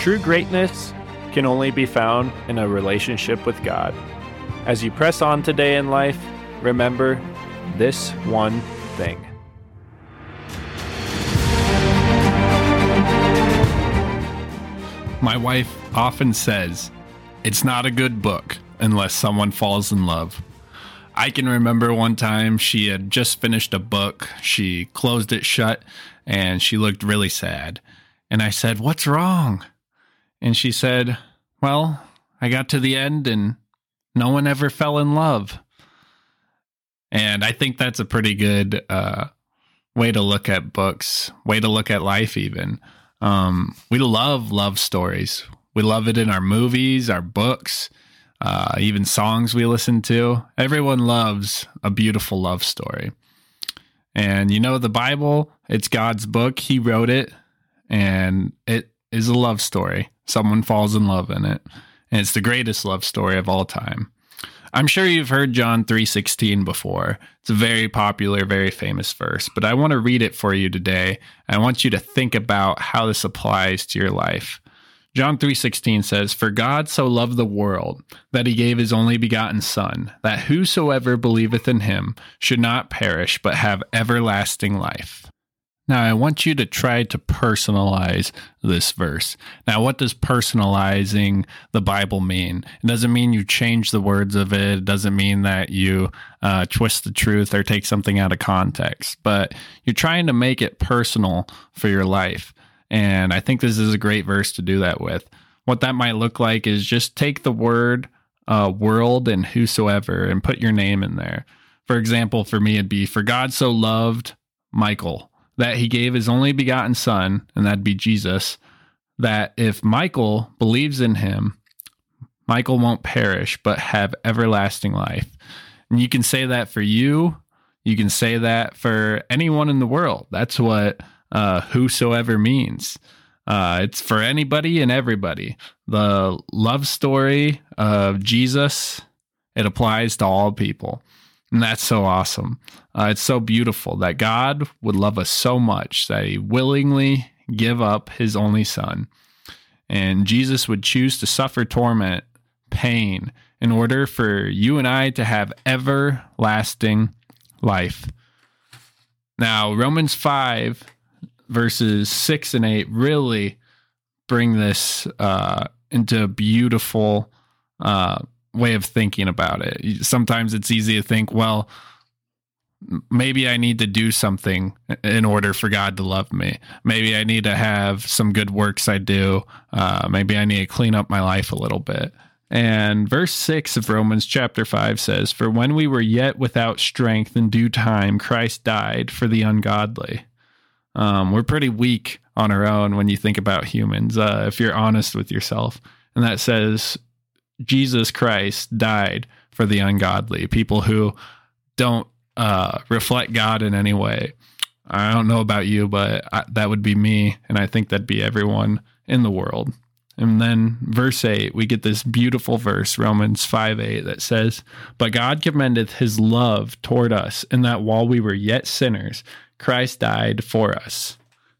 True greatness can only be found in a relationship with God. As you press on today in life, remember this one thing. My wife often says, it's not a good book unless someone falls in love. I can remember one time she had just finished a book. She closed it shut and she looked really sad. And I said, What's wrong? And she said, Well, I got to the end and no one ever fell in love. And I think that's a pretty good uh, way to look at books, way to look at life, even. Um, we love love stories. We love it in our movies, our books, uh, even songs we listen to. Everyone loves a beautiful love story. And you know, the Bible, it's God's book. He wrote it, and it is a love story. Someone falls in love in it. And it's the greatest love story of all time. I'm sure you've heard John 3:16 before. It's a very popular, very famous verse, but I want to read it for you today. I want you to think about how this applies to your life. John 3:16 says, "For God so loved the world that he gave his only begotten son, that whosoever believeth in him should not perish but have everlasting life." Now, I want you to try to personalize this verse. Now, what does personalizing the Bible mean? It doesn't mean you change the words of it. It doesn't mean that you uh, twist the truth or take something out of context, but you're trying to make it personal for your life. And I think this is a great verse to do that with. What that might look like is just take the word uh, world and whosoever and put your name in there. For example, for me, it'd be, For God so loved Michael that he gave his only begotten son, and that'd be Jesus, that if Michael believes in him, Michael won't perish, but have everlasting life. And you can say that for you. You can say that for anyone in the world. That's what uh, whosoever means. Uh, it's for anybody and everybody. The love story of Jesus, it applies to all people. And that's so awesome. Uh, it's so beautiful that God would love us so much that he willingly give up his only son. And Jesus would choose to suffer torment, pain, in order for you and I to have everlasting life. Now, Romans 5, verses 6 and 8 really bring this uh, into beautiful uh, way of thinking about it. Sometimes it's easy to think, well, maybe I need to do something in order for God to love me. Maybe I need to have some good works I do. Uh, maybe I need to clean up my life a little bit. And verse 6 of Romans chapter 5 says, For when we were yet without strength in due time, Christ died for the ungodly. Um, we're pretty weak on our own when you think about humans, uh, if you're honest with yourself. And that says, Jesus Christ died for the ungodly, people who don't uh, reflect God in any way. I don't know about you, but I, that would be me. And I think that'd be everyone in the world. And then verse 8, we get this beautiful verse, Romans 5 8, that says, But God commendeth his love toward us, in that while we were yet sinners, Christ died for us.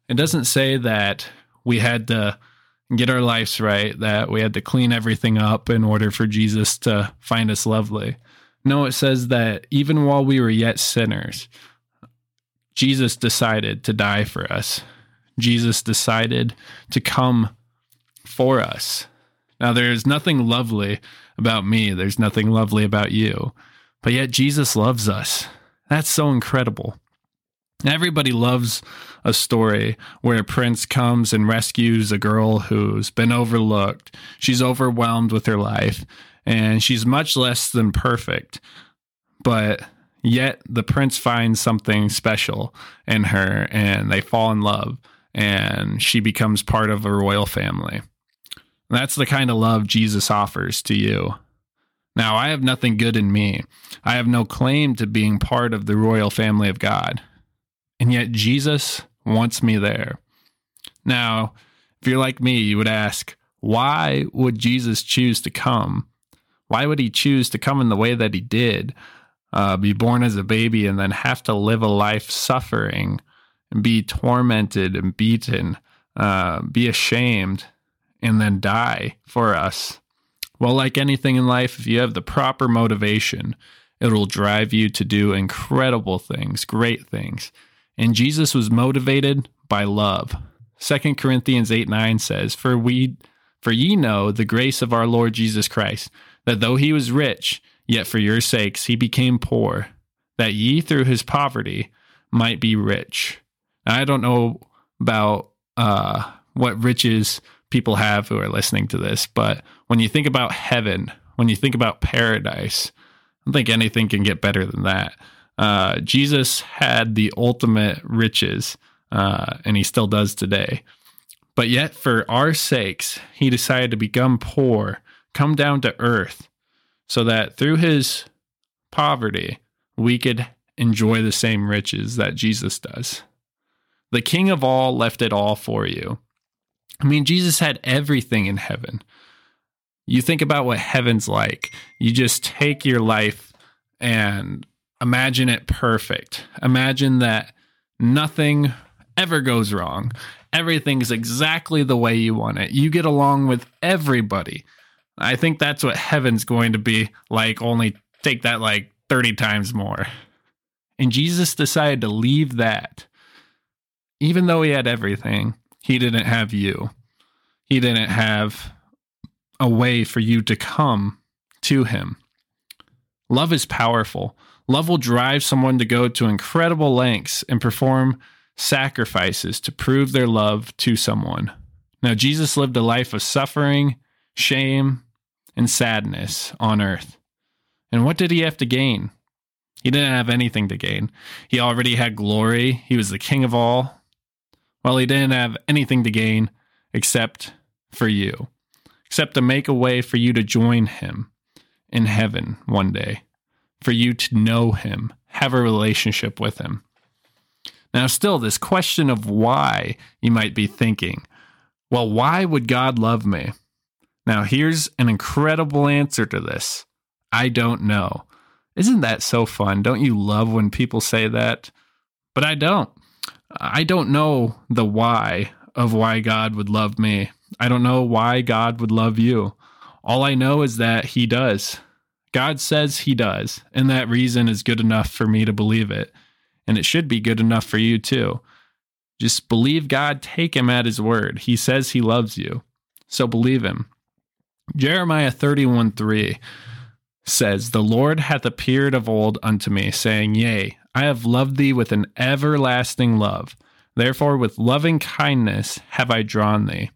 It doesn't say that we had to get our lives right, that we had to clean everything up in order for Jesus to find us lovely. No, it says that even while we were yet sinners, Jesus decided to die for us. Jesus decided to come for us. Now, there's nothing lovely about me, there's nothing lovely about you, but yet Jesus loves us. That's so incredible. Everybody loves a story where a prince comes and rescues a girl who's been overlooked. She's overwhelmed with her life and she's much less than perfect. But yet the prince finds something special in her and they fall in love and she becomes part of a royal family. That's the kind of love Jesus offers to you. Now, I have nothing good in me. I have no claim to being part of the royal family of God. And yet Jesus wants me there. Now, if you're like me, you would ask, why would Jesus choose to come? Why would he choose to come in the way that he did, uh, be born as a baby, and then have to live a life suffering and be tormented and beaten, uh, be ashamed, and then die for us. Well, like anything in life, if you have the proper motivation, it'll drive you to do incredible things, great things. And Jesus was motivated by love. 2 Corinthians 8 9 says, For we for ye know the grace of our Lord Jesus Christ, that though he was rich, yet for your sakes he became poor, that ye through his poverty might be rich. Now, I don't know about uh, what riches people have who are listening to this, but when you think about heaven, when you think about paradise, I don't think anything can get better than that. Uh, Jesus had the ultimate riches, uh, and he still does today. But yet, for our sakes, he decided to become poor, come down to earth, so that through his poverty, we could enjoy the same riches that Jesus does. The King of all left it all for you. I mean, Jesus had everything in heaven. You think about what heaven's like. You just take your life and imagine it perfect. Imagine that nothing ever goes wrong. Everything's exactly the way you want it. You get along with everybody. I think that's what heaven's going to be like, only take that like 30 times more. And Jesus decided to leave that. Even though he had everything, he didn't have you. He didn't have a way for you to come to him. Love is powerful. Love will drive someone to go to incredible lengths and perform sacrifices to prove their love to someone. Now, Jesus lived a life of suffering, shame, and sadness on earth. And what did he have to gain? He didn't have anything to gain. He already had glory, he was the king of all. Well, he didn't have anything to gain except for you, except to make a way for you to join him in heaven one day, for you to know him, have a relationship with him. Now, still, this question of why you might be thinking, well, why would God love me? Now, here's an incredible answer to this I don't know. Isn't that so fun? Don't you love when people say that? But I don't. I don't know the why of why God would love me. I don't know why God would love you. All I know is that He does. God says He does, and that reason is good enough for me to believe it and it should be good enough for you too. Just believe God, take him at his word. He says he loves you. So believe him. Jeremiah 31 3 says, The Lord hath appeared of old unto me, saying, Yea, I have loved thee with an everlasting love. Therefore, with loving kindness have I drawn thee.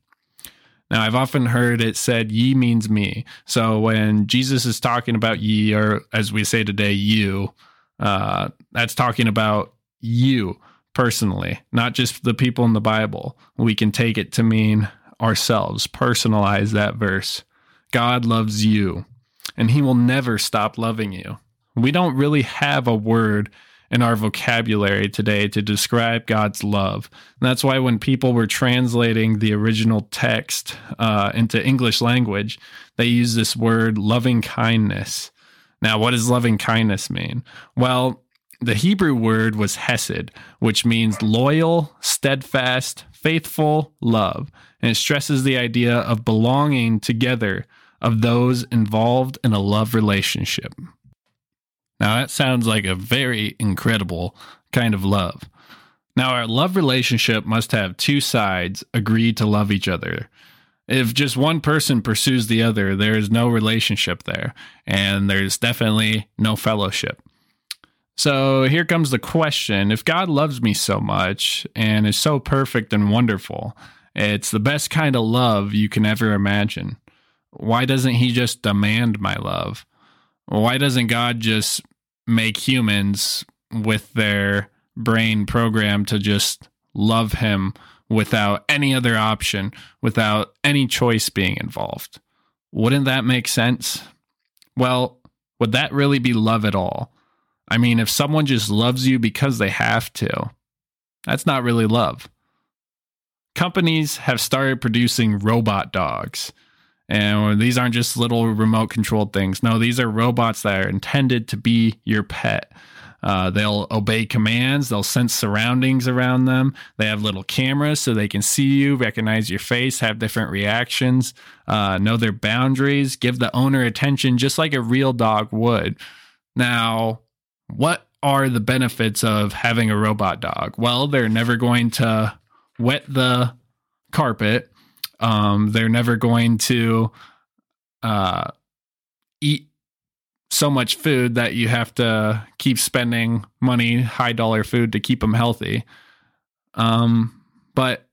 Now, I've often heard it said, ye means me. So when Jesus is talking about ye, or as we say today, you, uh, that's talking about you personally, not just the people in the Bible. We can take it to mean ourselves, personalize that verse. God loves you, and he will never stop loving you. We don't really have a word in our vocabulary today to describe God's love. And that's why when people were translating the original text uh, into English language, they use this word loving kindness. Now, what does loving kindness mean? Well, the Hebrew word was hesed, which means loyal, steadfast, faithful love. And it stresses the idea of belonging together of those involved in a love relationship. Now, that sounds like a very incredible kind of love. Now, our love relationship must have two sides agree to love each other. If just one person pursues the other, there is no relationship there, and there's definitely no fellowship. So here comes the question if God loves me so much and is so perfect and wonderful, it's the best kind of love you can ever imagine. Why doesn't He just demand my love? Why doesn't God just make humans with their brain programmed to just love Him without any other option, without any choice being involved. Wouldn't that make sense? Well, would that really be love at all? I mean, if someone just loves you because they have to, that's not really love. Companies have started producing robot dogs. And these aren't just little remote controlled things. No, these are robots that are intended to be your pet. Uh, they'll obey commands. They'll sense surroundings around them. They have little cameras so they can see you, recognize your face, have different reactions, uh, know their boundaries, give the owner attention just like a real dog would. Now, what are the benefits of having a robot dog? Well, they're never going to wet the carpet. Um, they're never going to uh, eat so much food that you have to keep spending money, high dollar food to keep them healthy. Um, but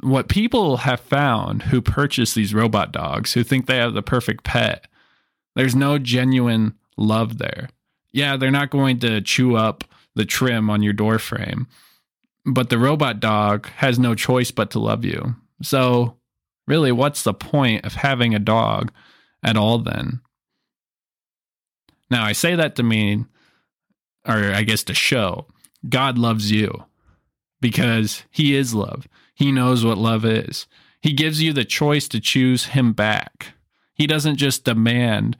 what people have found who purchase these robot dogs, who think they have the perfect pet, there's no genuine love there. Yeah, they're not going to chew up the trim on your door frame, but the robot dog has no choice but to love you. So, really, what's the point of having a dog at all then? Now, I say that to mean, or I guess to show, God loves you because He is love. He knows what love is. He gives you the choice to choose Him back. He doesn't just demand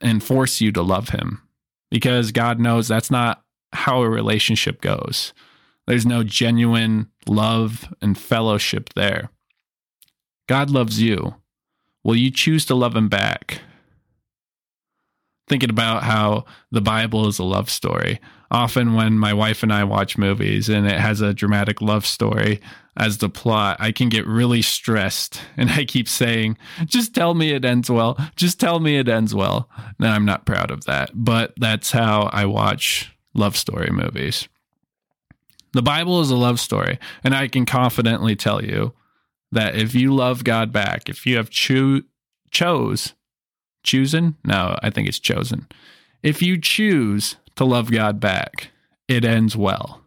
and force you to love Him because God knows that's not how a relationship goes. There's no genuine love and fellowship there. God loves you. Will you choose to love Him back? thinking about how the Bible is a love story. Often, when my wife and I watch movies and it has a dramatic love story as the plot, I can get really stressed. And I keep saying, just tell me it ends well. Just tell me it ends well. Now, I'm not proud of that, but that's how I watch love story movies. The Bible is a love story, and I can confidently tell you that if you love God back, if you have cho- chose chosen? No, I think it's chosen. If you choose to love God back, it ends well.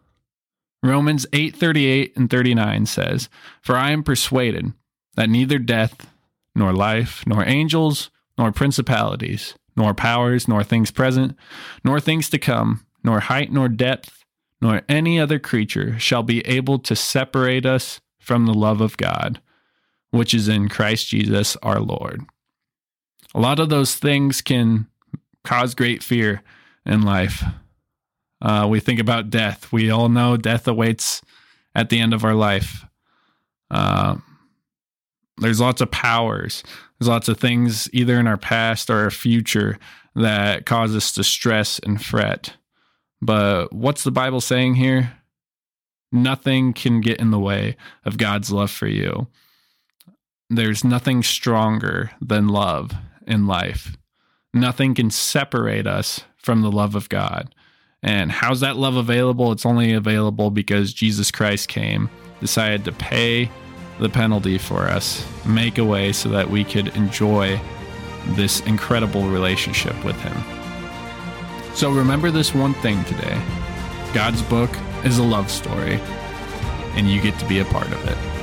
Romans 8:38 and 39 says, "For I am persuaded that neither death, nor life, nor angels, nor principalities, nor powers, nor things present, nor things to come, nor height, nor depth, nor any other creature shall be able to separate us from the love of God, which is in Christ Jesus our Lord." a lot of those things can cause great fear in life. Uh, we think about death. We all know death awaits at the end of our life. Uh, there's lots of powers. There's lots of things either in our past or our future that cause us to stress and fret. But what's the Bible saying here? Nothing can get in the way of God's love for you. There's nothing stronger than love in life. Nothing can separate us from the love of God. And how's that love available? It's only available because Jesus Christ came, decided to pay the penalty for us, make a way so that we could enjoy this incredible relationship with Him. So remember this one thing today God's book is a love story, and you get to be a part of it.